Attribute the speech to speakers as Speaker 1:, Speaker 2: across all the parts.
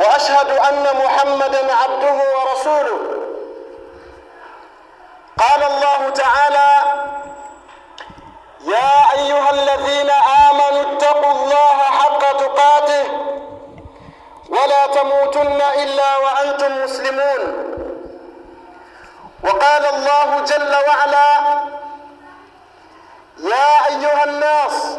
Speaker 1: وأشهد أن محمدا عبده ورسوله. قال الله تعالى يا أيها الذين آمنوا اتقوا الله حق تقاته ولا تموتن إلا وأنتم مسلمون. وقال الله جل وعلا يا أيها الناس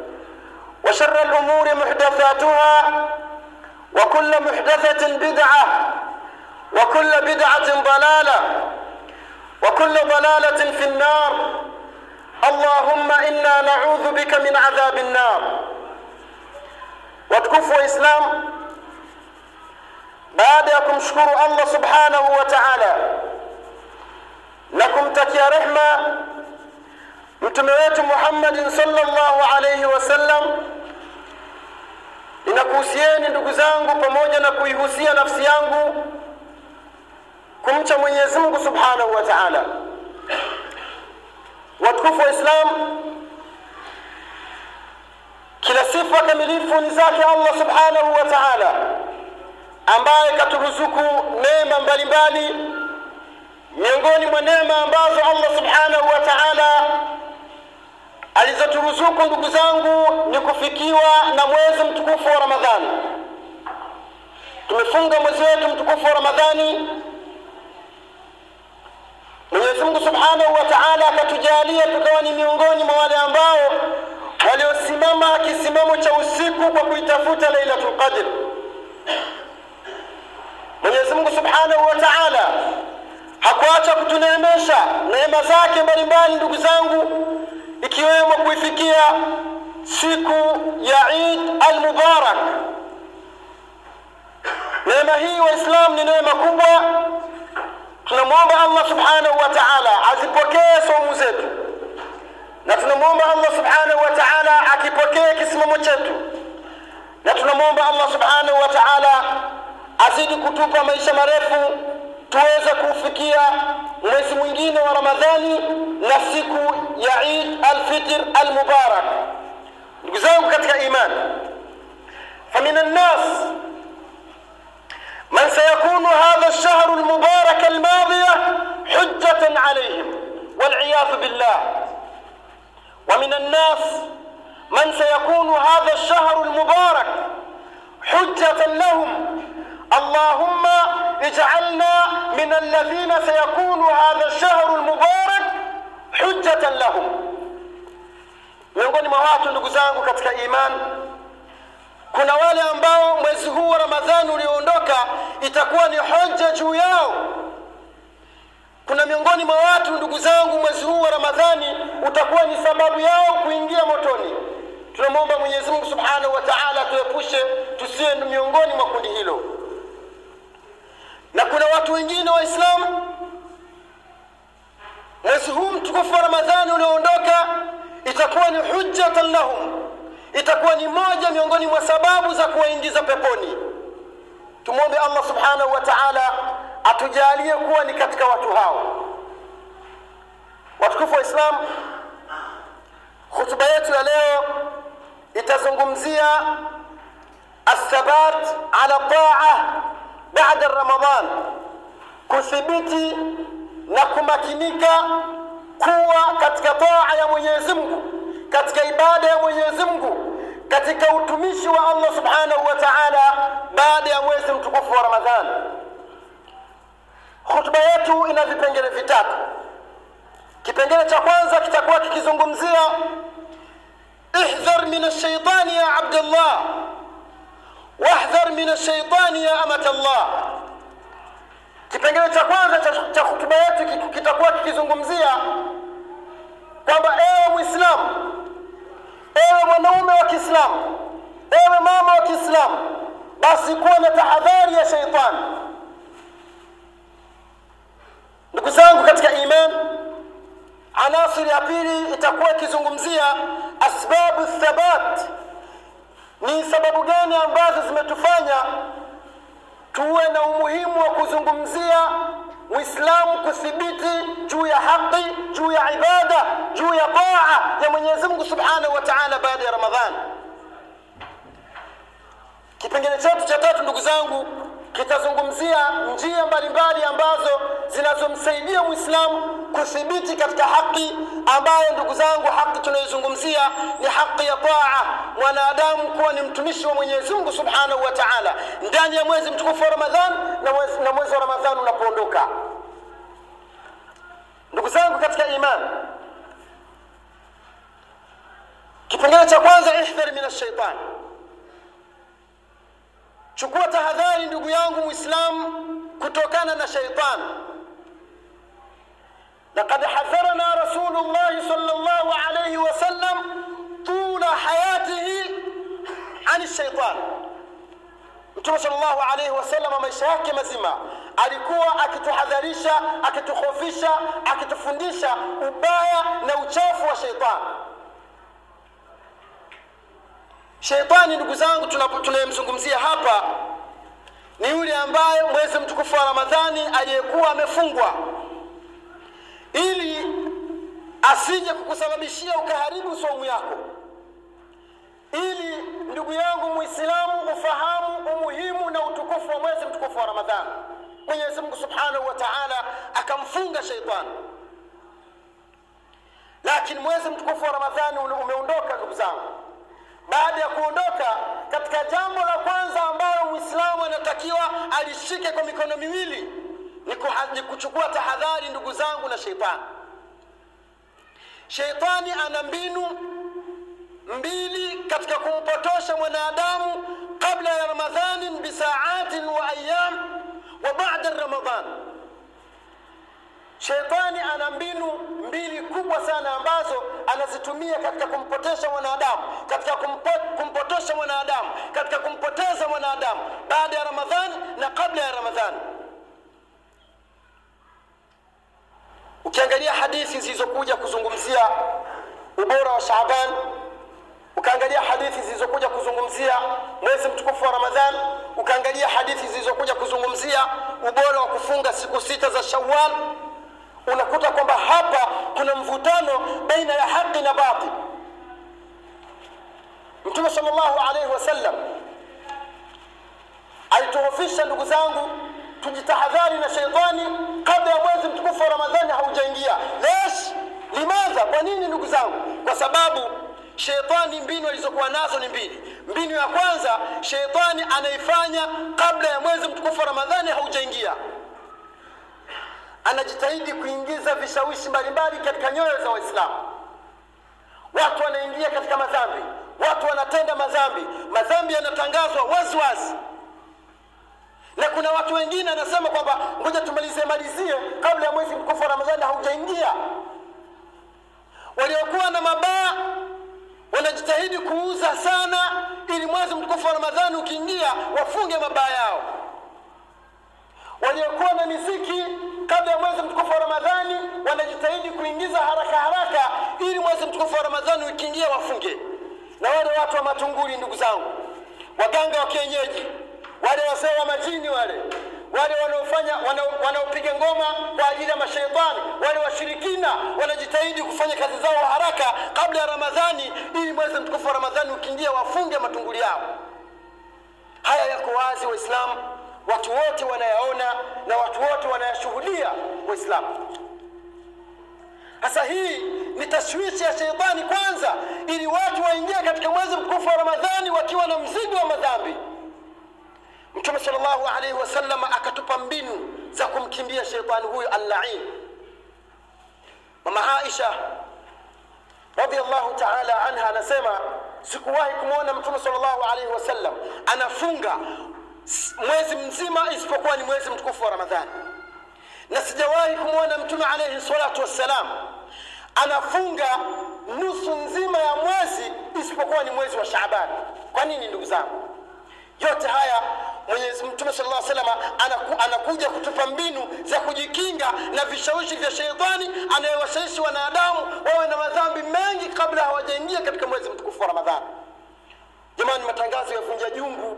Speaker 1: وشر الأمور محدثاتها وكل محدثة بدعة وكل بدعة ضلالة وكل ضلالة في النار. اللهم إنا نعوذ بك من عذاب النار. واتكفوا إسلام بعد أكم شكر الله سبحانه وتعالى. لكم تكيا رحمة. متمويت محمد صلى الله عليه وسلم. Ninakuhusieni ndugu zangu pamoja na kuihusia nafsi yangu kumcha mwenyezi mungu subhanahu wa taala. Watukufu wa islam kila sifa kamilifu ni zake allah subhanahu wa taala ambaye katuruzuku neema mbalimbali miongoni mwa neema ambazo allah subhanahu wa taala alizoturuzuku ndugu zangu ni kufikiwa na mwezi mtukufu wa ramadhani. Tumefunga mwezi wetu mtukufu wa ramadhani. Mwenyezi mungu subhanahu wa taala akatujalia tukawa ni miongoni mwa wale ambao waliosimama kisimamo cha usiku kwa kuitafuta lailatul qadr. Mwenyezi mungu subhanahu wa taala hakuacha kutuneemesha neema zake mbalimbali ndugu zangu ikiwemo kuifikia siku ya Eid al-Mubarak. Neema hii Waislamu ni neema kubwa. Tunamwomba Allah subhanahu wa ta'ala azipokee saumu zetu, na tunamwomba Allah subhanahu wa ta'ala akipokee kisimamo chetu, na tunamwomba Allah subhanahu wa ta'ala azidi kutupa maisha marefu tuweze kufikia mwezi mwingine wa Ramadhani na siku ya Eid al-Fitr al-Mubarak. Ndugu zangu katika imani, فمن الناس من سيكون هذا الشهر المبارك الماضية حجة عليهم والعياذ بالله ومن الناس من سيكون هذا الشهر المبارك حجة لهم اللهم اجعلنا من الذين سيكون هذا الشهر المبارك حجة لهم miongoni mwa watu ndugu zangu katika imani kuna wale ambao mwezi huu wa ramadhani ulioondoka itakuwa ni hoja juu yao kuna miongoni mwa watu ndugu zangu mwezi huu wa ramadhani utakuwa ni sababu yao kuingia motoni tunamwomba mwenyezi mungu subhanahu wa taala tuepushe tusiwe miongoni mwa kundi hilo na kuna watu wengine waislamu. Mwezi huu mtukufu wa ramadhani unaoondoka itakuwa ni hujjatan lahum. Itakuwa ni moja miongoni mwa sababu za kuwaingiza peponi. Tumwombe allah subhanahu wa taala atujalie kuwa ni katika watu hao. Watukufu wa islam hutuba yetu ya leo itazungumzia athabat ala taa baada Ramadhan, kuthibiti na kumakinika kuwa katika taa ya mwenyezi mungu katika ibada ya mwenyezi mungu katika utumishi wa allah subhanahu wa taala baada ya mwezi mtukufu wa ramadhan. Hutuba yetu ina vipengele vitatu. Kipengele cha kwanza kitakuwa kikizungumzia ihdhar min alshaitani ya abdallah wahdhar min ashaitani ya amatallah kipengele cha kwanza cha, hutuba yetu kitakuwa kikizungumzia kwamba ewe mwislamu ewe mwanaume wa kiislamu ewe mama wa kiislamu basi kuwa na tahadhari ya shaitani. ndugu zangu katika iman anasiri ya pili itakuwa ikizungumzia asbabu thabat ni sababu gani ambazo zimetufanya tuwe na umuhimu wa kuzungumzia mwislamu kuthibiti juu ya haki juu ya ibada juu ya taa ya mwenyezi mungu subhanahu wa taala baada ya ramadhani? Kipengele chetu cha tatu ndugu zangu kitazungumzia njia mbalimbali ambazo zinazomsaidia mwislamu kuthibiti katika haki ambayo ndugu zangu haki tunayoizungumzia ni haki ya taa mwanadamu kuwa ni mtumishi wa mwenyezi mungu subhanahu wa taala. Ndani ya mwezi mtukufu wa ramadhan na mwezi, wa ramadhan unapoondoka. Ndugu zangu katika imani kipengele cha kwanza ihdhar min ashaitani chukua tahadhari ndugu yangu mwislamu kutokana na shaitani لقد حذرنا رسول الله صلى الله عليه وسلم طول حياته عن الشيطان mtume salllahu alaihi wasalama maisha yake mazima alikuwa akituhadharisha akitukhofisha akitufundisha ubaya na uchafu wa sheitani sheitani ndugu zangu tunayemzungumzia hapa ni yule ambaye mwezi mtukufu wa ramadhani aliyekuwa amefungwa. Ili asije kukusababishia ukaharibu saumu yako. Ili ndugu yangu mwislamu ufahamu umuhimu na utukufu wa mwezi mtukufu wa ramadhani. Mwenyezi mungu subhanahu wa taala akamfunga sheitani lakini mwezi mtukufu wa ramadhani umeondoka ndugu zangu baada ya kuondoka katika jambo la kwanza ambayo Muislamu anatakiwa alishike kwa mikono miwili ni, kuchukua tahadhari ndugu zangu na sheitani. Sheitani ana mbinu mbili katika kumpotosha mwanadamu kabla ya ramadhani bisaatin wa ayam wa bada ramadan sheitani ana mbinu mbili kubwa sana ambazo anazitumia katika kumpotesha mwanadamu katika kumpo, kumpotosha mwanadamu katika kumpoteza mwanadamu baada ya ramadhani na kabla ya ramadhani. Ukiangalia hadithi zilizokuja kuzungumzia ubora wa shaaban ukaangalia hadithi zilizokuja kuzungumzia mwezi mtukufu wa ramadhan ukaangalia hadithi zilizokuja kuzungumzia ubora wa kufunga siku sita za shawal unakuta kwamba hapa kuna mvutano baina ya haqi na batil. Mtume salllahu alaihi wasallam alituhofisha ndugu zangu tujitahadhari na sheitani kabla ya mwezi mtukufu wa ramadhani haujaingia. Lesh! Limadha? Kwa nini ndugu zangu? Kwa sababu sheitani mbinu alizokuwa nazo ni mbili. Mbinu ya kwanza sheitani anaifanya kabla ya mwezi mtukufu wa ramadhani haujaingia anajitahidi kuingiza vishawishi mbalimbali katika nyoyo za waislamu. Watu wanaingia katika madhambi. Watu wanatenda madhambi. Madhambi yanatangazwa wazi wazi na kuna watu wengine anasema kwamba ngoja tumalizie malizie kabla ya mwezi mtukufu wa ramadhani haujaingia. Waliokuwa na mabaa wanajitahidi kuuza sana ili mwezi mtukufu wa ramadhani ukiingia wafunge mabaa yao. Waliokuwa na miziki kabla ya mwezi mtukufu wa ramadhani wanajitahidi kuingiza haraka haraka ili mwezi mtukufu wa ramadhani ukiingia wafunge. Na wale watu wa matunguli ndugu zangu waganga wa kienyeji wale wasee wa majini wale wale wanaofanya wanaopiga ngoma kwa ajili ya mashaitani wale washirikina wanajitahidi kufanya kazi zao haraka kabla ya ramadhani ili mwezi mtukufu wa ramadhani ukiingia wafunge matunguli yao. Haya yako wazi waislamu watu wote wanayaona na watu wote wanayashuhudia waislamu. Sasa hii ni tashwishi ya sheitani kwanza ili watu waingie katika mwezi mtukufu wa ramadhani wakiwa na mzigo wa madhambi. Mtume sallallahu alaihi wasallam akatupa mbinu za kumkimbia sheitani huyu allain. Mama aisha radiallahu taala anha anasema sikuwahi kumwona mtume sallallahu alaihi wasallam anafunga mwezi mzima isipokuwa ni mwezi mtukufu wa ramadhani. Na sijawahi kumwona mtume alaihi salatu wassalam anafunga nusu nzima ya mwezi isipokuwa ni mwezi wa shaabani kwa nini ndugu zangu? Yote haya mwenyezi mtume sallallahu alaihi salama anaku, anakuja kutupa mbinu za kujikinga na vishawishi vya sheitani anayewashawishi wanadamu wawe na madhambi mengi kabla hawajaingia katika mwezi mtukufu wa ramadhani. Jamani matangazo ya vunja jungu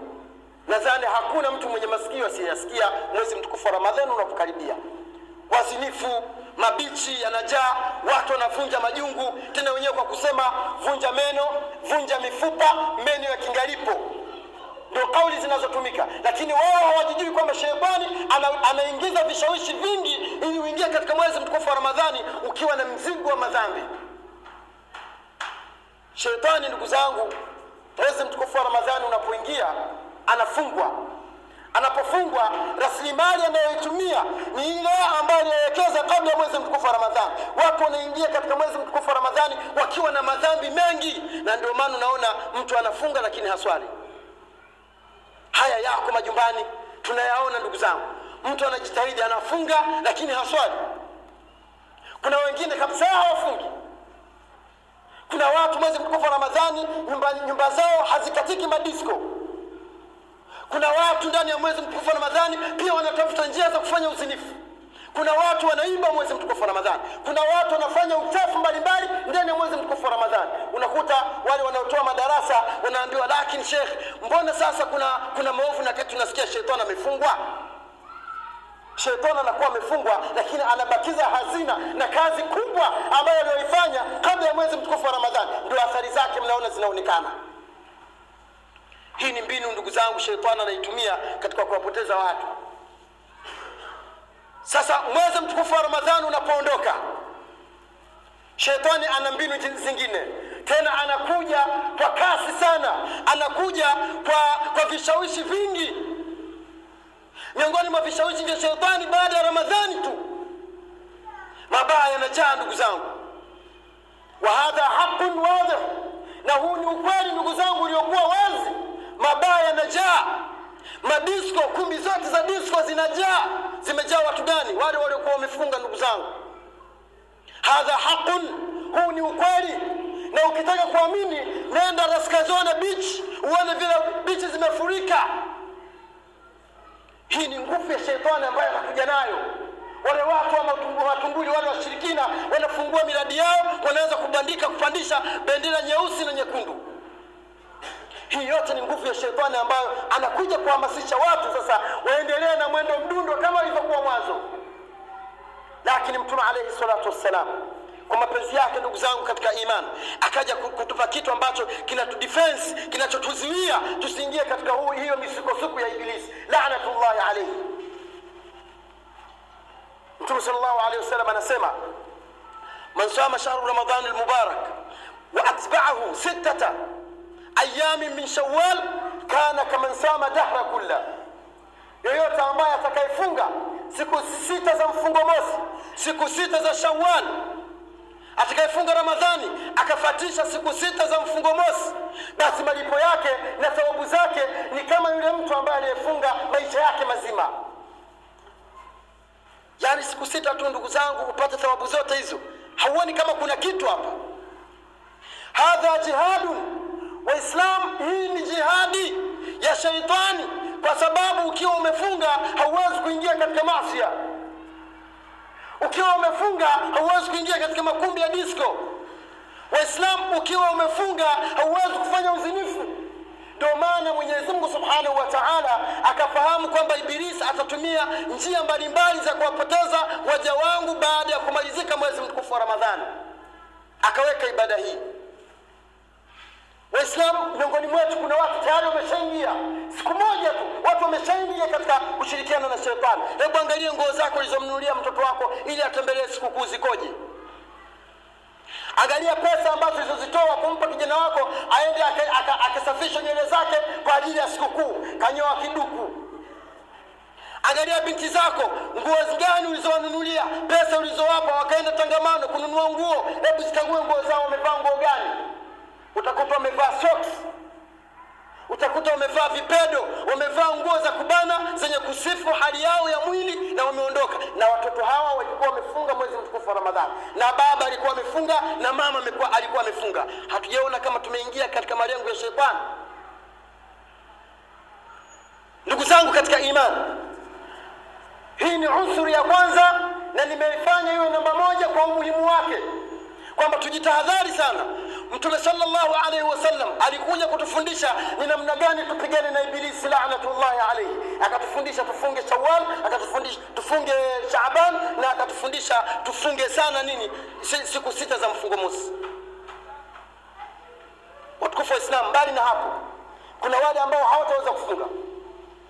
Speaker 1: nadhani hakuna mtu mwenye masikio asiyasikia mwezi mtukufu wa ramadhani unapokaribia. Wazinifu mabichi yanajaa watu wanavunja majungu. Tena wenyewe kwa kusema vunja meno vunja mifupa meno ya kingalipo. Ndio kauli zinazotumika. Lakini wao hawajijui kwamba shetani ana, anaingiza vishawishi vingi ili uingie katika mwezi mtukufu wa ramadhani ukiwa na mzigo wa madhambi. Shetani, ndugu zangu mwezi mtukufu wa ramadhani unapoingia anafungwa. Anapofungwa rasilimali anayoitumia ni ile ambayo aliyoelekeza kabla ya mwezi mtukufu wa ramadhani. Watu wanaingia katika mwezi mtukufu wa ramadhani wakiwa na madhambi mengi. Na ndio maana unaona mtu anafunga lakini haswali. Haya yako majumbani tunayaona ndugu zangu. Mtu anajitahidi anafunga lakini haswali. Kuna wengine kabisa hawafungi. Kuna watu mwezi mtukufu wa ramadhani nyumba, nyumba zao hazikatiki madisko kuna watu ndani ya mwezi mtukufu wa ramadhani pia wanatafuta njia za kufanya uzinifu. Kuna watu wanaimba mwezi mtukufu wa ramadhani. Kuna watu wanafanya uchafu mbalimbali ndani ya mwezi mtukufu wa ramadhani. Unakuta wale wanaotoa madarasa wanaambiwa lakini Sheikh, mbona sasa kuna kuna maovu na kati tunasikia shetani amefungwa? Shetani anakuwa amefungwa lakini anabakiza hazina na kazi kubwa ambayo aliyoifanya kabla ya mwezi mtukufu wa ramadhani. Ndio athari zake mnaona zinaonekana hii ni mbinu ndugu zangu shetani anaitumia katika kuwapoteza watu. Sasa mwezi mtukufu wa ramadhani unapoondoka shetani ana mbinu zingine. Tena anakuja kwa kasi sana anakuja kwa kwa vishawishi vingi. Miongoni mwa vishawishi vya shetani baada ya ramadhani tu mabaya yanajaa ndugu zangu. Wa hadha haqun wadhih, na huu ni ukweli ndugu zangu uliokuwa wazi mabaya yanajaa madisko kumbi zote za disko zinajaa. Zimejaa watu gani? Wale waliokuwa wamefunga ndugu zangu. Hadha haqun huu ni ukweli. Na ukitaka kuamini nenda raskazona beach uone vile bichi zimefurika. Hii ni nguvu ya sheitani ambayo anakuja nayo. Wale watu wa matunguli wale washirikina wanafungua miradi yao wanaweza kubandika kupandisha bendera nyeusi na nyekundu hii yote ni nguvu ya shetani ambayo anakuja kuhamasisha watu sasa waendelee na mwendo mdundo kama ilivyokuwa mwanzo. Lakini mtume alaihi salatu wassalam kwa mapenzi yake ndugu zangu katika iman akaja kutupa kitu ambacho kinatudefense kinachotuzuia tusiingie katika huu, hiyo misukosuko ya ibilisi. Laanatullahi alaihi mtume sal llahu alehi wasallam anasema man sama shahru ramadani lmubarak wa atbaahu sittata ayamin min shawal kana kaman sama dahra kulla. Yoyote ambaye atakayefunga siku sita za mfungo mosi siku sita za shawal atakayefunga ramadhani akafatisha siku sita za mfungo mosi basi malipo yake na thawabu zake ni kama yule mtu ambaye aliyefunga maisha yake mazima. Yaani siku sita tu ndugu zangu upate thawabu zote hizo. Hauoni kama kuna kitu hapa? Hadha jihadun waislam hii ni jihadi ya shaitani, kwa sababu ukiwa umefunga hauwezi kuingia katika masia. Ukiwa umefunga hauwezi kuingia katika makumbi ya disco. Waislam ukiwa umefunga hauwezi kufanya uzinifu. Ndio maana mwenyezi mungu subhanahu wa taala akafahamu kwamba ibilisi atatumia njia mbalimbali za kuwapoteza waja wangu baada ya kumalizika mwezi mtukufu wa ramadhani. Akaweka ibada hii waislamu miongoni mwetu kuna watu tayari wameshaingia. Siku moja tu watu wameshaingia katika kushirikiana na shetani. Hebu angalie nguo zako ulizomnunulia mtoto wako ili atembelee sikukuu zikoje. Angalia pesa ambazo ulizozitoa kumpa kijana wako aende akasafisha nywele zake kwa ajili ya sikukuu. Kanyoa kiduku. Angalia binti zako nguo gani ulizowanunulia pesa ulizowapa wakaenda tangamano kununua nguo. Hebu zikague nguo zao wamevaa nguo gani utakuta wamevaa socks. Utakuta wamevaa vipedo. Wamevaa nguo za kubana zenye kusifu hali yao ya mwili na wameondoka. Na watoto hawa walikuwa wamefunga mwezi mtukufu wa ramadhani. Na baba alikuwa amefunga na mama amekuwa, alikuwa amefunga. Hatujaona kama tumeingia katika malengo ya shetani. Ndugu zangu katika imani hii ni usuri ya kwanza na nimeifanya hiyo namba moja kwa umuhimu wake kwamba tujitahadhari sana. Mtume salllahu alaihi wasallam alikuja kutufundisha ni namna gani tupigane na ibilisi laanatullahi alaihi akatufundisha tufunge shawal akatufundisha tufunge Shaaban na akatufundisha tufunge sana nini siku sita za mfungo mosi. Watukufu wa islam mbali na hapo kuna wale ambao hawataweza kufunga.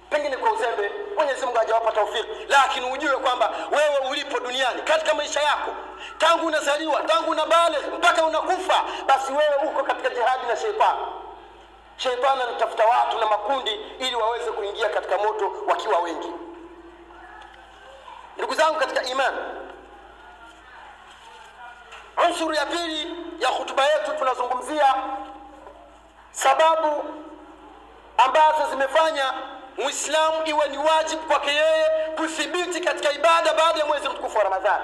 Speaker 1: Pengine kwa uzembe mwenyezi mungu hajawapa taufiki lakini ujue kwamba wewe ulipo duniani katika maisha yako tangu unazaliwa tangu unabale mpaka unakufa basi wewe uko katika jihadi na sheitani. Sheitani anatafuta watu na makundi ili waweze kuingia katika moto wakiwa wengi. Ndugu zangu katika imani unsuru ya pili ya hutuba yetu tunazungumzia sababu ambazo zimefanya muislamu iwe ni wajibu kwake yeye kuthibiti katika ibada baada ya mwezi mtukufu wa ramadhani.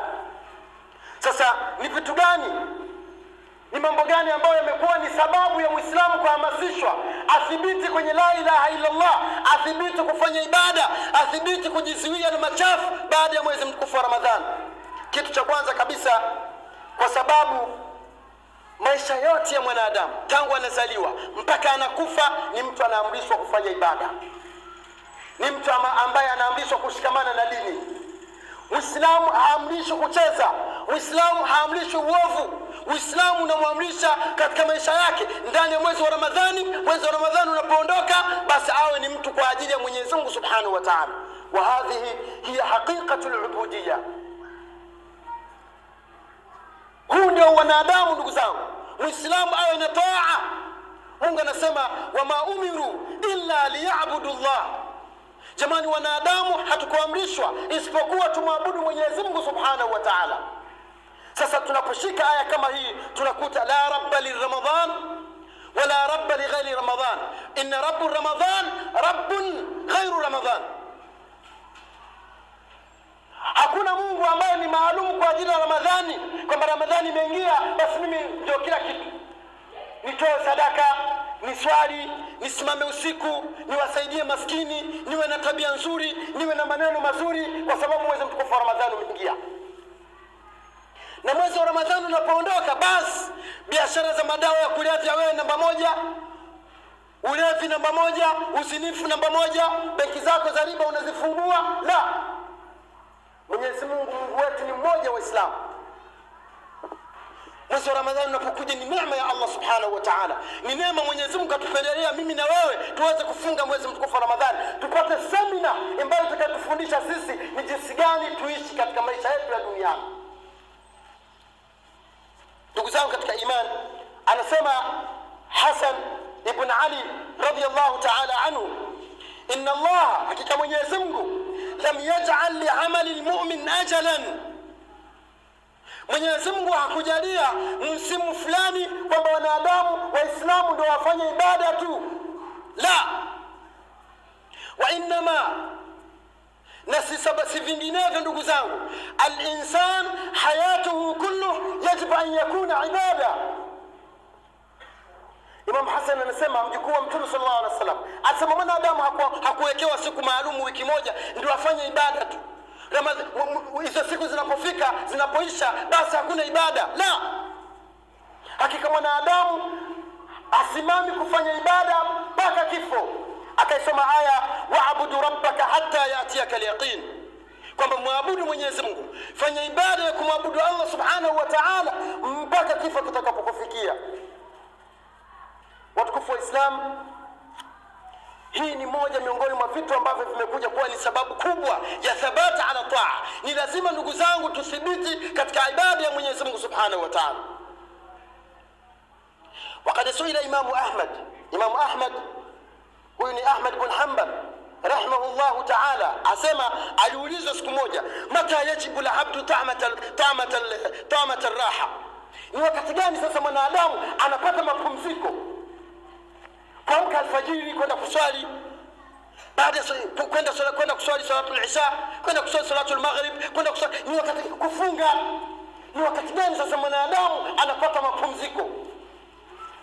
Speaker 1: Sasa ni vitu gani ni mambo gani ambayo yamekuwa ni sababu ya mwislamu kuhamasishwa athibiti kwenye la ilaha illallah athibiti kufanya ibada athibiti kujizuia na machafu baada ya mwezi mtukufu wa ramadhani? Kitu cha kwanza kabisa kwa sababu maisha yote ya mwanadamu tangu anazaliwa mpaka anakufa ni mtu anaamrishwa kufanya ibada ni mtu ambaye anaamrishwa kushikamana na dini. Uislamu haamrishwi kucheza. Uislamu haamrishwi uovu. Uislamu unamwamrisha katika maisha yake. Ndani ya mwezi wa ramadhani mwezi wa ramadhani unapoondoka basi awe ni mtu kwa ajili ya mwenyezi mungu subhanahu wa taala. Wa hadhihi hiya haqiqatu lubudiya huu ndio wanadamu ndugu zangu. Muislamu awe na taa. Mungu anasema wama umiru illa liyabudu llah jamani wanadamu hatukuamrishwa isipokuwa tumwabudu mwenyezi mungu subhanahu wa taala. Sasa tunaposhika aya kama hii tunakuta la rabba liramadan wala rabba lighairi ramadan inna rabu ramadan rabbun ghairu ramadan hakuna mungu ambaye ni maalum kwa ajili ya ramadhani. Kwamba ramadhani imeingia basi mimi ndio kila kitu. Nitoe sadaka niswali nisimame usiku niwasaidie maskini niwe na tabia nzuri niwe na maneno mazuri kwa sababu mwezi mtukufu wa ramadhani umeingia. Na mwezi wa ramadhani unapoondoka basi biashara za madawa ya kulevya wewe namba moja ulevi namba moja uzinifu namba moja benki zako za riba unazifungua la. Mwenyezi mungu mungu wetu ni mmoja waislamu mwezi wa ramadhani unapokuja ni neema ya allah subhanahu wa taala. Ni neema mwenyezi mungu katupendelea mimi na wewe tuweze kufunga mwezi mtukufu wa ramadhani. Tupate semina ambayo itakayotufundisha sisi ni jinsi gani tuishi katika maisha yetu ya duniani ndugu zangu katika imani anasema hasan ibn ali radhiyallahu taala anhu ina Allah, hakika mwenyezi mungu lam yajal liamali lmumin ajalan mwenyezi mungu hakujalia msimu fulani kwamba wanadamu waislamu ndio wafanye ibada tu. La. Wainama na si, vinginevyo ndugu zangu. Alinsan hayatuhu kulluh yajibu an yakuna ibada. Imam hasan anasema mjukuu wa mtume sallallahu alaihi wasallam wa sallam anasema mwanadamu hakuwekewa siku maalumu wiki moja ndio afanye ibada tu hizo siku zinapofika zinapoisha basi hakuna ibada. La! Hakika mwanadamu asimami kufanya ibada mpaka kifo. Akaisoma aya waabudu rabbaka hata yatiaka lyaqin kwamba mwabudu mwenyezi mungu. Fanya ibada ya kumwabudu allah subhanahu wa taala mpaka kifo kitakapokufikia. Watukufu wa islam hii ni moja miongoni mwa vitu ambavyo vimekuja kuwa ni sababu kubwa ya thabata ala taa. Ni lazima ndugu zangu tuthibiti katika ibada ya Mwenyezi Mungu subhanahu wa taala. Wakad suila Imamu Ahmad, Imamu Ahmad huyu ni Ahmad bin Hanbal rahimahullahu taala, asema aliulizwa siku moja, mata yajibu labdu tamat raha, ni wakati gani sasa mwanadamu anapata mapumziko kuamka alfajiri kwenda kuswali baada kwenda kwenda kuswali salatu lisha kwenda kuswali salatu lmaghrib kwenda kuswali ni wakati kufunga ni wakati gani sasa mwanadamu anapata mapumziko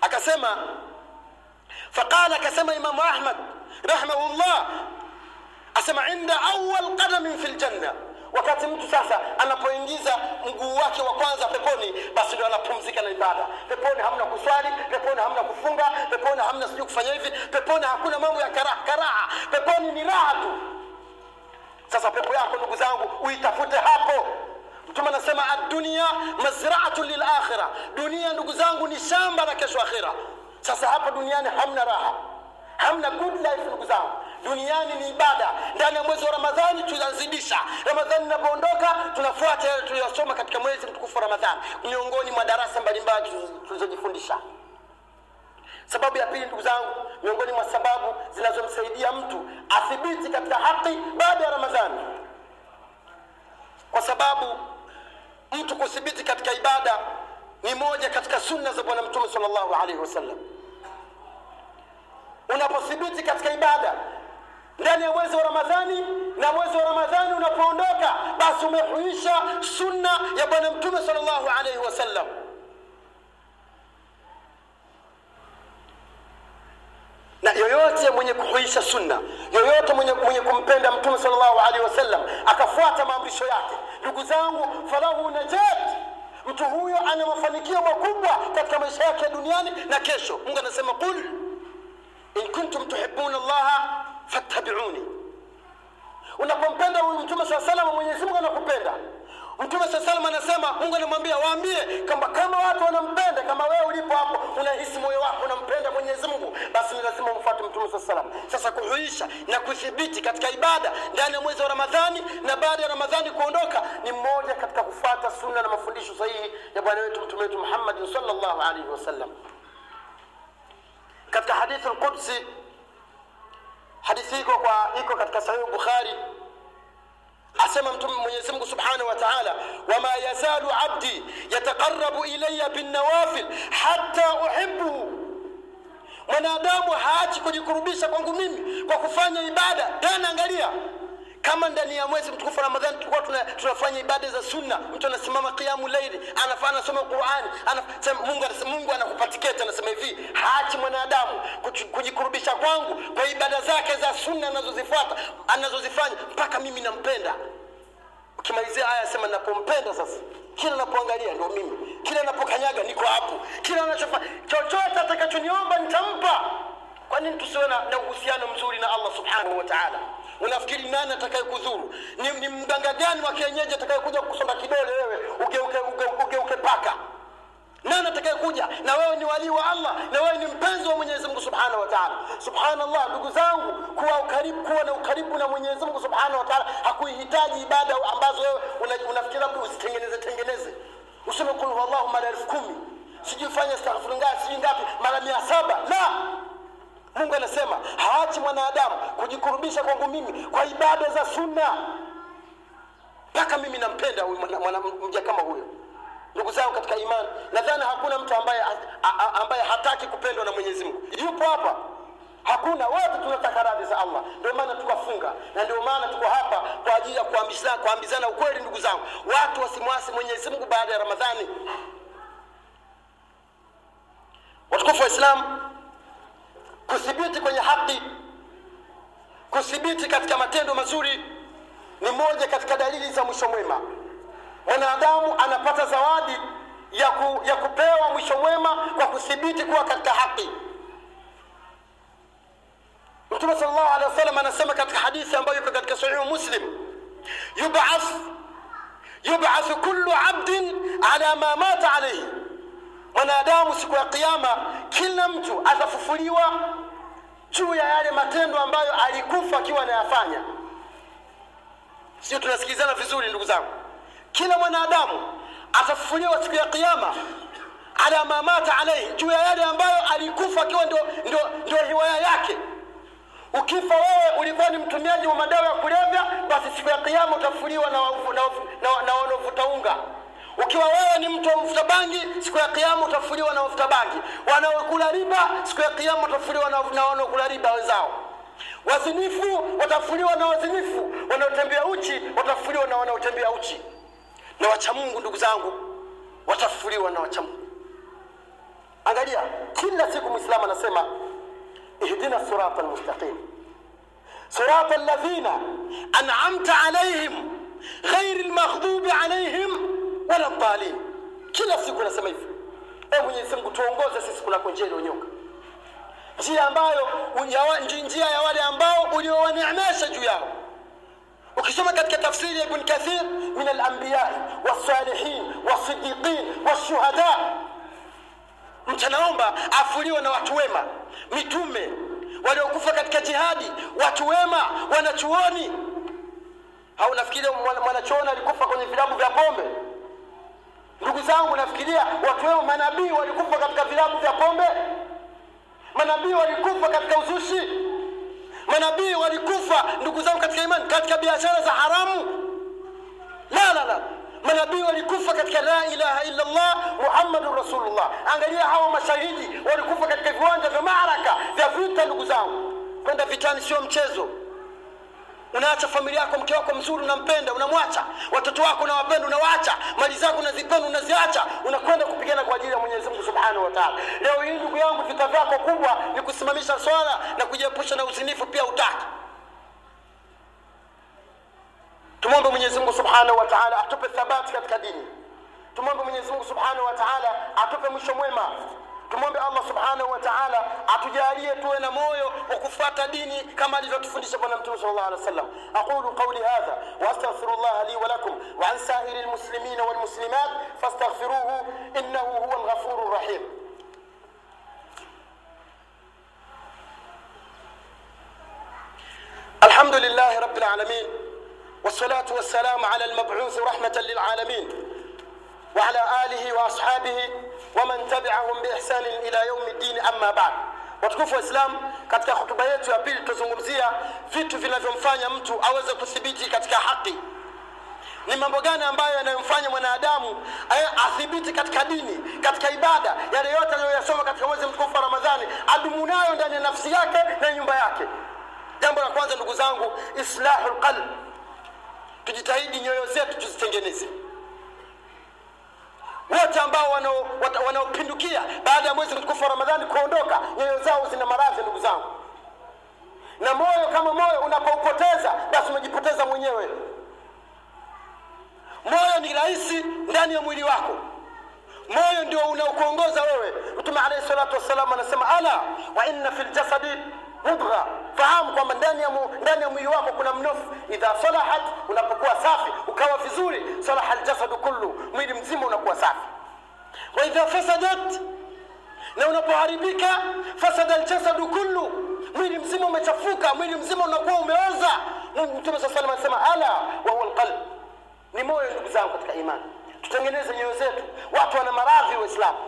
Speaker 1: akasema فقال كسما إمام أحمد رحمه الله أسمع عند أول قدم في الجنة wakati mtu sasa anapoingiza mguu wake wa kwanza peponi basi ndio anapumzika na ibada. Peponi hamna kuswali peponi hamna kufunga peponi hamna sijui kufanya hivi peponi hakuna mambo ya karaha karaha. Peponi ni raha tu. Sasa pepo yako ndugu zangu uitafute hapo. Mtume anasema adunia mazraatu lilakhira dunia ndugu zangu ni shamba la kesho akhira sasa hapa duniani hamna raha. Hamna good life ndugu zangu duniani ni ibada. Ndani ya mwezi wa ramadhani tunazidisha. Ramadhani inapoondoka tunafuata yale tuliyosoma katika mwezi mtukufu wa ramadhani. Miongoni mwa darasa mbalimbali tulizojifundisha. Sababu ya pili ndugu zangu miongoni mwa sababu zinazomsaidia mtu athibiti katika haki baada ya ramadhani. Kwa sababu mtu kuthibiti katika ibada ni moja katika sunna za bwana mtume salllahu alaihi wasallam. Unapothibiti katika ibada ndani ya mwezi wa ramadhani na mwezi wa ramadhani unapoondoka basi umehuisha sunna ya bwana mtume sallallahu alaihi wasallam na yoyote mwenye kuhuisha sunna yoyote mwenye, mwenye kumpenda mtume sallallahu alaihi wasallam akafuata maamrisho yake ndugu zangu falahu najat. Mtu huyo ana mafanikio makubwa katika maisha yake ya duniani na kesho. Mungu anasema qul in kuntum tuhibuna llaha fattabiuni unapompenda huyu mtume saa salama mwenyezi mungu anakupenda. Mtume saa salama anasema mungu anamwambia waambie kwamba kama watu wanampenda kama wewe ulipo hapo unahisi moyo wako unampenda mwenyezi mungu basi ni lazima umfuate mtume saa salama. sasa kuhuisha na kuthibiti katika ibada ndani ya mwezi wa ramadhani na baada ya ramadhani kuondoka ni mmoja katika kufuata sunna na mafundisho sahihi ya bwana wetu mtume wetu Muhammad sallallahu alaihi wasallam. Katika hadithi lqudsi hadithi iko kwa iko katika sahihi bukhari. Asema mtume mwenyezi mungu subhanahu wa taala wama yazalu abdi yataqarabu ilaya binawafil hata uhibuhu mwanadamu haachi kujikurubisha kwangu mimi kwa kufanya ibada. Tena angalia kama ndani ya mwezi mtukufu ramadhani tulikuwa tuna, tunafanya ibada za sunna. Mtu anasimama qiamu laili anafaa anasoma qurani anasema, mungu, mungu anakupatiketi anasema hivi haachi mwanadamu kujikurubisha kwangu kwa ibada zake za sunna anazozifuata anazozifanya mpaka mimi nampenda. Ukimalizia aya sema napompenda sasa. Kila napoangalia ndo mimi. Kila napokanyaga niko hapo. Kila anachofanya chochote atakachoniomba nitampa. Kwa nini tusiwe na uhusiano mzuri na allah subhanahu wa taala unafikiri nani atakaye kudhuru ni, ni mganga gani wa kienyeji atakayekuja kusomba kidole wewe ugeuke uge, uge, uge, uge paka? Nani atakayekuja na wewe ni walii wa allah na wewe ni mpenzi wa mwenyezi mungu subhanahu wa taala. Subhanallah ndugu zangu kuwa ukaribu kuwa na ukaribu na mwenyezi mungu subhanahu wa hakuihitaji ibada ambazo wewe unafikiri labda uzitengeneze tengeneze. Useme kul huwallahu mara elfu kumi. Sijui fanya astaghfiru ngapi sijui ngapi mara mia saba. La mungu anasema haachi mwanadamu kujikurubisha kwangu mimi kwa ibada za sunna. Mpaka mimi nampenda huyu mja kama huyo. Ndugu zangu katika imani nadhani hakuna mtu ambaye, ambaye hataki kupendwa na mwenyezi mungu. Yupo hapa. Hakuna. Wote tunataka radhi za allah. Ndio maana tukafunga. Na ndio maana tuko hapa kwa ajili ya kuambizana, kuambizana ukweli ndugu zangu. Watu wasimwasi mwenyezi mungu baada ya ramadhani. Watukufu wa islamu kuthibiti kwenye haki. Kuthibiti katika matendo mazuri ni moja katika dalili za mwisho mwema. Mwanadamu anapata zawadi ya, ku, ya kupewa mwisho mwema kwa kuthibiti kuwa katika haki. Mtume sallallahu alaihi wasallam anasema katika hadithi ambayo iko katika sahihu muslim yubath yubath kullu abdin ala ma mata alayhi mwanadamu siku ya kiyama kila mtu atafufuliwa juu ya yale matendo ambayo alikufa akiwa anayafanya. Sio tunasikilizana vizuri ndugu zangu. Kila mwanadamu atafufuliwa siku ya kiyama ala mamata alaihi, juu ya yale ambayo alikufa akiwa ndio, ndio, ndio hiwaya yake. Ukifa wewe ulikuwa ni mtumiaji wa madawa ya kulevya basi siku ya kiyama utafufuliwa na, wanaovuta unga ukiwa wewe ni mtu wa mvuta bangi, siku ya Kiyama utafuliwa na wavuta bangi. Wanaokula riba, siku ya Kiyama watafuliwa na wanaokula riba wenzao. Wazinifu watafuliwa na wazinifu, wanaotembea uchi watafuliwa na wanaotembea uchi, na wachamungu ndugu zangu, watafuliwa na wachamungu Angalia, kila siku Muislamu anasema ihdina sirata almustaqim sirata alladhina an'amta alayhim ghairi almaghdubi alayhim ya rabbal alamin. Kila siku nasema hivyo, e ee Mwenyezi Mungu tuongoze sisi kunako njia iliyonyoka, njia ambayo njia ya wale ambao uliowaneemesha juu yao. Ukisoma katika tafsiri ya Ibn Kathir, min al-anbiya was-salihin was-siddiqin wash-shuhada, mtanaomba afuliwe na watu wema, mitume waliokufa katika jihadi, watu wema, wanachuoni. Au nafikiri mwanachuoni alikufa kwenye vilabu vya pombe ndugu zangu nafikiria wakiwemo manabii walikufa katika vilabu vya pombe. Manabii walikufa katika uzushi. Manabii walikufa ndugu zangu katika imani katika biashara za haramu. La la la. Manabii walikufa katika la ilaha illa allah muhammadun rasulullah. Angalia hawa mashahidi walikufa katika viwanja vya maraka vya vita ndugu zangu. Kwenda vitani sio mchezo unaacha familia yako mke wako mzuri unampenda unamwacha. Watoto wako unawapenda unawaacha. Mali zako unazipenda unaziacha unakwenda kupigana kwa ajili ya mwenyezi mungu subhanahu wa taala. Leo hii ndugu yangu vita vyako kubwa ni kusimamisha swala na kujiepusha na uzinifu pia utaki. Tumwombe mwenyezi mungu subhanahu wa taala atupe thabati katika dini. Tumwombe mwenyezi mungu subhanahu wa taala atupe mwisho mwema tumwombe allah subhanahu wa taala atujalie tuwe na moyo wa kufuata dini kama alivyotufundisha bwana mtume sallallahu alaihi wasallam aqulu qawli hadha wa astaghfirullah li wa lakum wa an sa'iri almuslimina walmuslimat fastaghfiruhu innahu huwa alghafuru rahim الحمد لله رب العالمين والصلاة والسلام على المبعوث رحمة للعالمين وعلى آله وأصحابه ومن تبعهم بإحسان إلى يوم الدين أما بعد watukufu wa islam katika hutuba yetu ya pili tutazungumzia vitu vinavyomfanya mtu aweze kuthibiti katika haki ni mambo gani ambayo yanayomfanya mwanadamu aye- athibiti katika dini katika ibada yale yote aliyoyasoma katika mwezi mtukufu wa ramadhani adumu nayo ndani ya nafsi yake na nyumba yake jambo la kwanza ndugu zangu islahu lqalb tujitahidi nyoyo zetu tuzitengeneze wote ambao wanaopindukia wana baada ya mwezi mtukufu wa ramadhani kuondoka nyoyo zao zina maradhi ndugu zangu. Na moyo kama moyo unapoupoteza basi umejipoteza mwenyewe. Moyo ni rahisi ndani ya mwili wako. Moyo ndio unaokuongoza wewe. Mtume alayhi salatu wassalam anasema ala wa inna fi ljasadi mudgha fahamu kwamba ndani ya, ndani ya mwili wako kuna mnofu. Idha salahat unapokuwa safi ukawa vizuri salaha ljasadu kullu. Mwili mzima unakuwa safi. Wa idha fasadat na unapoharibika fasada ljasadu kullu. Mwili mzima umechafuka mwili mzima unakuwa umeoza. Mtume saa salam anasema ala wa lqalb ni moyo ndugu zangu katika imani. Tutengeneze nyoyo zetu. Watu wana maradhi waislamu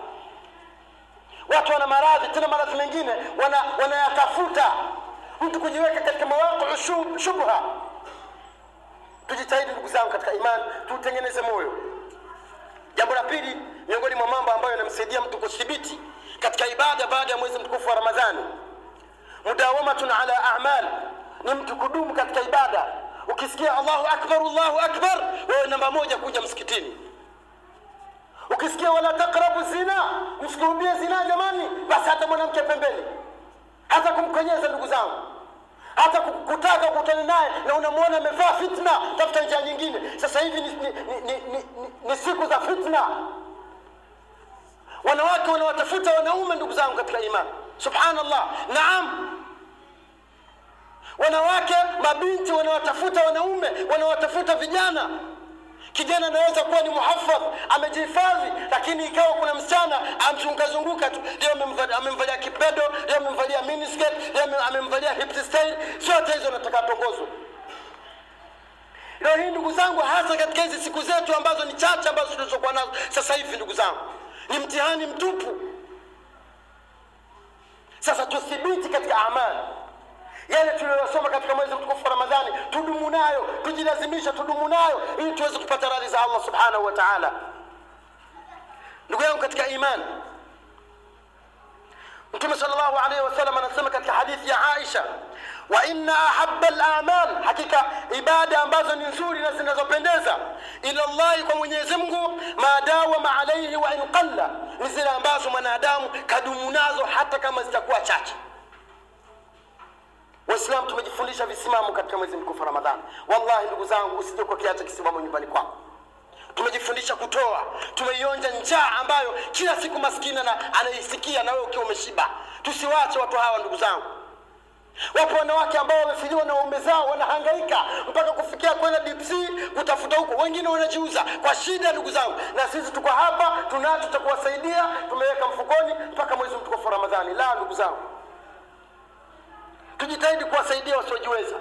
Speaker 1: watu wana maradhi tena maradhi mengine wana- wanayatafuta. Mtu kujiweka katika mawaquu shub- shubha. Tujitahidi ndugu zangu katika imani tuutengeneze moyo. Jambo la pili miongoni mwa mambo ambayo yanamsaidia mtu kuthibiti katika ibada baada ya mwezi mtukufu wa ramadhani mudawamatun ala amal. Ni mtu kudumu katika ibada. Ukisikia allahu akbar allahu akbar wewe namba moja kuja msikitini ukisikia wala takrabu zina msikurubie zina jamani basi hata mwanamke pembeni. Hata kumkonyeza ndugu zangu. Hata kutaka kukutana naye na unamwona amevaa fitna tafuta njia nyingine. Sasa hivi ni, ni, ni, ni, ni siku za fitna. Wanawake wanawatafuta wanaume ndugu zangu katika imani. Subhanallah. Naam. Wanawake mabinti wanawatafuta wanaume wanawatafuta vijana kijana anaweza kuwa ni muhafadh amejihifadhi lakini ikawa kuna msichana amzungukazunguka tu. Leo amemvalia kipedo leo amemvalia miniskirt leo amemvalia hip zote hizo nataka tongozwe leo hii ndugu zangu hasa katika hizi siku zetu ambazo ni chache ambazo tulizokuwa nazo sasa hivi ndugu zangu ni mtihani mtupu. Sasa tuthibiti katika amali yale tuliyosoma katika mwezi mtukufu wa ramadhani tudumu nayo tujilazimisha tudumu nayo ili tuweze kupata radhi za allah subhanahu wa taala. Ndugu yangu katika imani mtume sallallahu alaihi wasallam anasema katika hadithi ya aisha wa inna ahaba lamal hakika ibada ambazo ni nzuri na zinazopendeza ila llahi kwa mwenyezi mungu madawama alaihi wa in qalla ni zile ambazo mwanadamu kadumu nazo hata kama zitakuwa chache waislamu tumejifundisha visimamo katika mwezi mtukufu ramadhani. Wallahi ndugu zangu usije kwa kiacha kisimamo nyumbani kwako. Tumejifundisha kutoa. Tumeionja njaa ambayo kila siku maskini anaisikia na wewe ukiwa umeshiba. Tusiwache watu hawa ndugu zangu. Wapo wanawake ambao wamefiliwa na waume zao wanahangaika mpaka kufikia kwenda deep sea kutafuta huko. Wengine wanajiuza kwa shida ndugu zangu. Na sisi tuko hapa tunacho cha kuwasaidia tumeweka mfukoni mpaka mwezi mtukufu ramadhani. La ndugu zangu tujitahidi kuwasaidia wasiojiweza.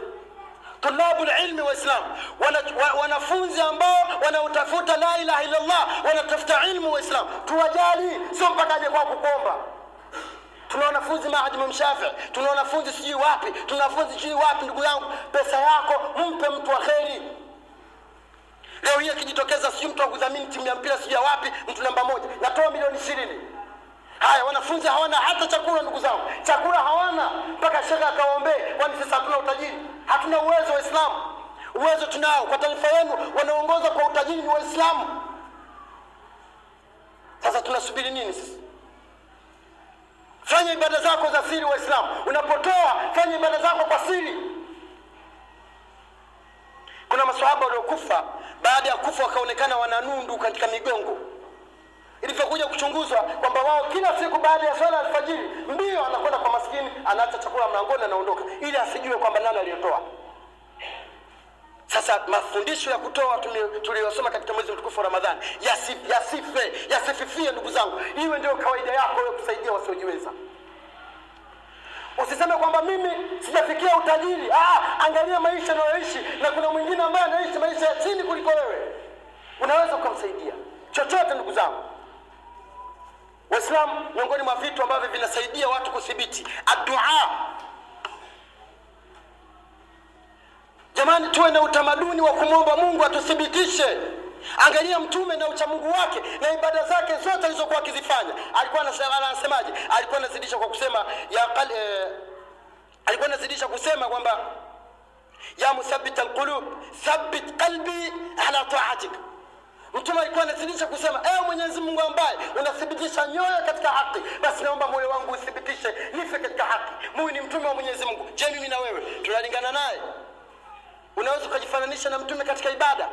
Speaker 1: Tulabul ilmi waislamu wana, wanafunzi ambao wanaotafuta la ilaha illallah wanatafuta ilmu waislamu tuwajali sio mpaka aje kwa kukomba. tuna wanafunzi maadimu mshafii tuna wanafunzi sijui wapi tuna wanafunzi sijui wapi ndugu yangu pesa yako mpe mtu wa kheri. Leo hii akijitokeza sijui mtu wa kudhamini timu ya mpira sijui ya wapi mtu namba moja. Natoa milioni ishirini haya wanafunzi hawana hata chakula ndugu zangu. Chakula hawana. Mpaka shekhe akawaombee kwani sasa hatuna utajiri? Hatuna uwezo waislamu uwezo tunao. Kwa taifa yenu wanaongoza kwa utajiri ni waislamu. Sasa tunasubiri nini sisi? Fanya ibada zako za siri waislamu. Unapotoa fanya ibada zako kwa siri. Kuna masahaba waliokufa. Baada ya kufa wakaonekana wananundu katika migongo ilivyokuja kuchunguzwa kwamba wao kila siku baada ya swala alfajiri mbio anakwenda kwa maskini anaacha chakula mlangoni anaondoka ili asijue kwamba nani aliyotoa sasa mafundisho ya kutoa tuliyosoma katika mwezi mtukufu wa ramadhani yasife yasife yasififie ndugu zangu. Iwe ndio kawaida yako wewe kusaidia wasiojiweza. Usiseme kwamba mimi sijafikia utajiri. Ah, angalia maisha anayoishi na kuna mwingine ambaye anaishi maisha ya chini kuliko wewe. Unaweza ukamsaidia. Chochote ndugu zangu waislamu miongoni mwa vitu ambavyo vinasaidia watu kuthibiti adua. Jamani tuwe na utamaduni wa kumwomba mungu atuthibitishe. Angalia mtume na uchamungu wake na ibada zake zote alizokuwa akizifanya. Alikuwa anasema- anasemaje? Alikuwa anazidisha kwa kusema ya qal, eh, alikuwa anazidisha kusema kwamba ya muthabita alqulub thabbit qalbi ala taatik mtume alikuwa anazidisha kusema ewe mwenyezi mungu ambaye unathibitisha nyoyo katika haki basi naomba moyo wangu uthibitishe nife katika haki. Muyu ni mtume wa mwenyezi mungu. Je mimi na wewe tunalingana naye? Unaweza ukajifananisha na mtume katika ibada?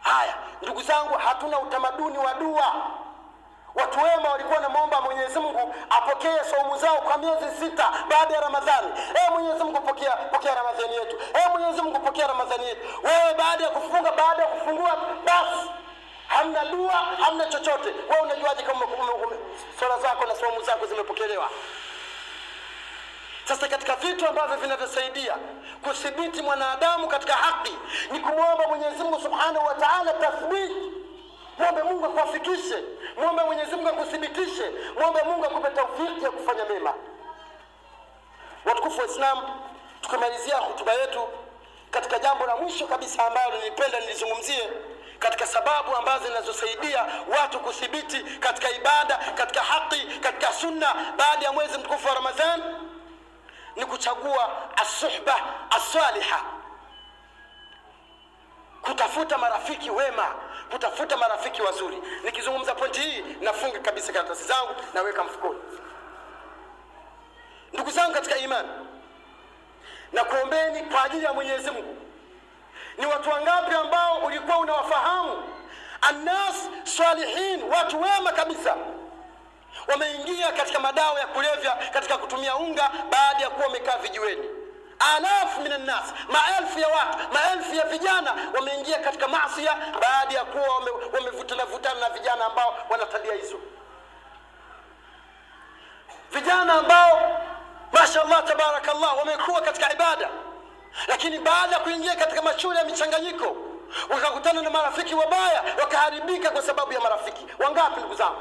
Speaker 1: Haya ndugu zangu hatuna utamaduni wa dua. Watu wema walikuwa wanamwomba mwenyezi mungu apokee saumu zao kwa miezi sita baada ya ramadhani. Ee mwenyezi mungu pokea, pokea ramadhani yetu. Ee mwenyezi mungu pokea ramadhani yetu. Wewe baada ya kufunga baada ya kufungua basi. Hamna dua hamna chochote. Wewe unajuaje kama swala zako na saumu zako zimepokelewa? Sasa katika vitu ambavyo vinavyosaidia kuthibiti mwanadamu katika haki ni kumwomba mwenyezi mungu subhanahu wa taala tathbiti mwombe mungu akuafikishe. Mwombe mwenyezi mungu akuthibitishe. Mwombe mungu akupe taufiki ya kufanya mema. Watukufu wa islam tukimalizia hutuba yetu katika jambo la mwisho kabisa ambalo nilipenda nilizungumzie katika sababu ambazo zinazosaidia watu kuthibiti katika ibada katika haki katika sunna baada ya mwezi mtukufu wa ramadhan ni kuchagua asuhba asaliha kutafuta marafiki wema kutafuta marafiki wazuri. Nikizungumza pointi hii nafunga kabisa karatasi zangu naweka mfukoni. Ndugu zangu katika imani na kuombeni kwa ajili ya mwenyezi mungu. Ni watu wangapi ambao ulikuwa unawafahamu? Annas salihin watu wema kabisa. Wameingia katika madawa ya kulevya katika kutumia unga baada ya kuwa wamekaa vijiweni. Alafu min annas maelfu ya watu maelfu ya vijana wameingia katika masia baada ya kuwa wamevutana wame vutana na vijana ambao wana tabia hizo. Vijana ambao mashallah tabarakallah wamekuwa katika ibada. Lakini baada ya kuingia katika mashule ya michanganyiko wakakutana na marafiki wabaya wakaharibika kwa sababu ya marafiki. Wangapi ndugu zangu?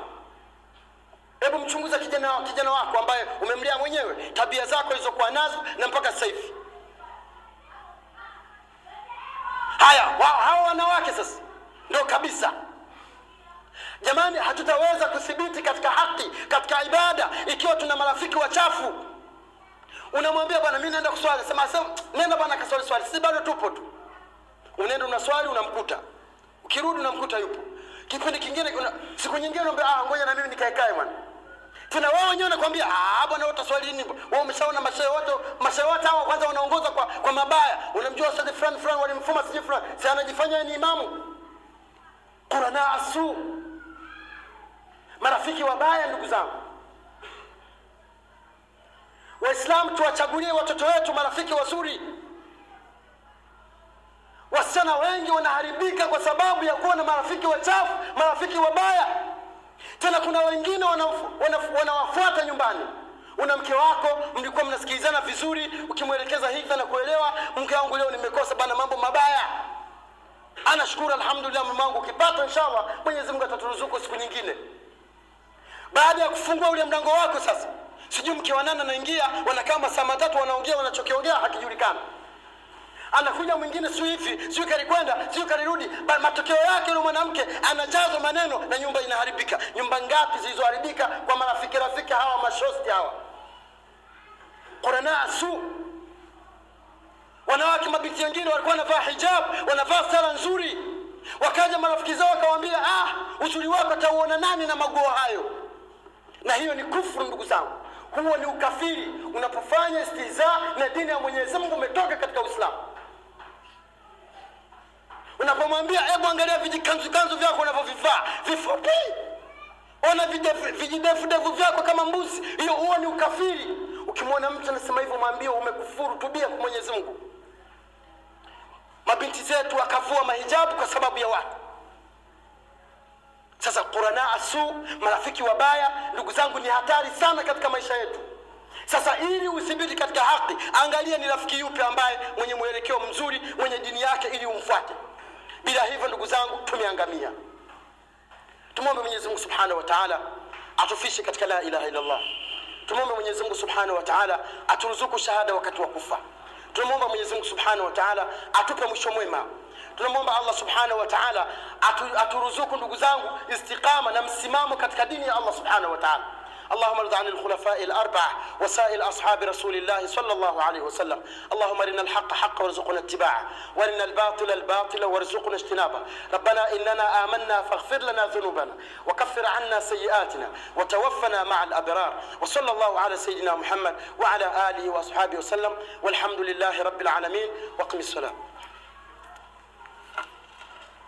Speaker 1: Hebu mchunguza kijana, kijana wako ambaye umemlea mwenyewe tabia zako ilizokuwa nazo na mpaka sasa hivi. Haya hawa wanawake sasa ndio kabisa. Jamani hatutaweza kuthibiti katika haki katika ibada ikiwa tuna marafiki wachafu unamwambia bwana mimi naenda kuswali. Sema sema nenda bwana kaswali swali. Si bado tupo tu. Unaenda unaswali unamkuta. Ukirudi unamkuta yupo. Kipindi kingine kuna siku nyingine unaambia ah ngoja na mimi nikaekae bwana. Tena wao wenyewe wanakwambia ah bwana wewe utaswali nini? Wewe umeshaona mashehe wote mashehe wote hao kwanza wanaongoza kwa kwa mabaya. Unamjua ustadhi fulani fulani walimfuma siji fulani. Si anajifanya ni imamu? Qurana asu. Marafiki wabaya ndugu zangu waislamu tuwachagulie watoto wetu marafiki wazuri. Wasichana wengi wanaharibika kwa sababu ya kuwa na marafiki wachafu marafiki wabaya. Tena kuna wengine wanawafuata wana, wana nyumbani. Una mke wako mlikuwa mnasikilizana vizuri ukimwelekeza hivi na kuelewa mke wangu leo nimekosa bana mambo mabaya. Anashukuru alhamdulillah mume wangu ukipata inshallah mwenyezi mungu ataturuzuku siku nyingine. Baada ya kufungua ule mlango wako sasa sijui mke wa nane anaingia wanakaa masaa matatu wanaongea wanachokiongea hakijulikana anakuja mwingine siu hivi siu kalikwenda siu kalirudi matokeo yake yule mwanamke anajazwa maneno na nyumba inaharibika. Nyumba ngapi zilizoharibika kwa marafiki rafiki hawa mashosti hawa? Quranaa su. Wanawake mabinti wengine walikuwa wanavaa hijab wanavaa sala nzuri. Wakaja marafiki zao wakawambia ah uzuri wako atauona nani na maguo hayo? Na hiyo ni kufuru ndugu zangu huo ni ukafiri unapofanya istiza na dini ya mwenyezi mungu umetoka katika uislamu. Unapomwambia hebu angalia vijikanzukanzu vyako unavyovivaa vifupi. Ona vijidefudevu vyako kama mbuzi. Hiyo huo ni ukafiri. Ukimwona mtu anasema hivyo mwambie umekufuru tubia kwa mwenyezi mungu. Mabinti zetu wakavua mahijabu kwa sababu ya watu sasa qurana asu, marafiki wabaya ndugu zangu ni hatari sana katika maisha yetu. Sasa ili usibidi katika haki angalia ni rafiki yupi ambaye mwenye mwelekeo mzuri mwenye dini yake ili umfuate. Bila hivyo ndugu zangu tumeangamia. Tumwombe mwenyezi mungu subhanahu wa taala atufishe katika la ilaha illallah. Tumwombe mwenyezi mungu subhanahu wa taala aturuzuku shahada wakati wa kufa. Tunamwomba mwenyezi mungu subhanahu wa taala atupe mwisho mwema tunamwomba allah subhanahu wa taala atu, aturuzuku ndugu zangu istiqama na msimamo katika dini ya allah subhanahu wa taala. اللهم ارض عن الخلفاء الأربعة وسائر أصحاب رسول الله صلى الله عليه وسلم اللهم ارنا الحق حقا وارزقنا اتباعه وارنا الباطل الباطل وارزقنا اجتنابه ربنا إننا آمنا فاغفر لنا ذنوبنا وكفر عنا سيئاتنا وتوفنا مع الأبرار وصلى الله على سيدنا محمد وعلى آله وأصحابه وسلم والحمد لله رب العالمين وقم الصلاة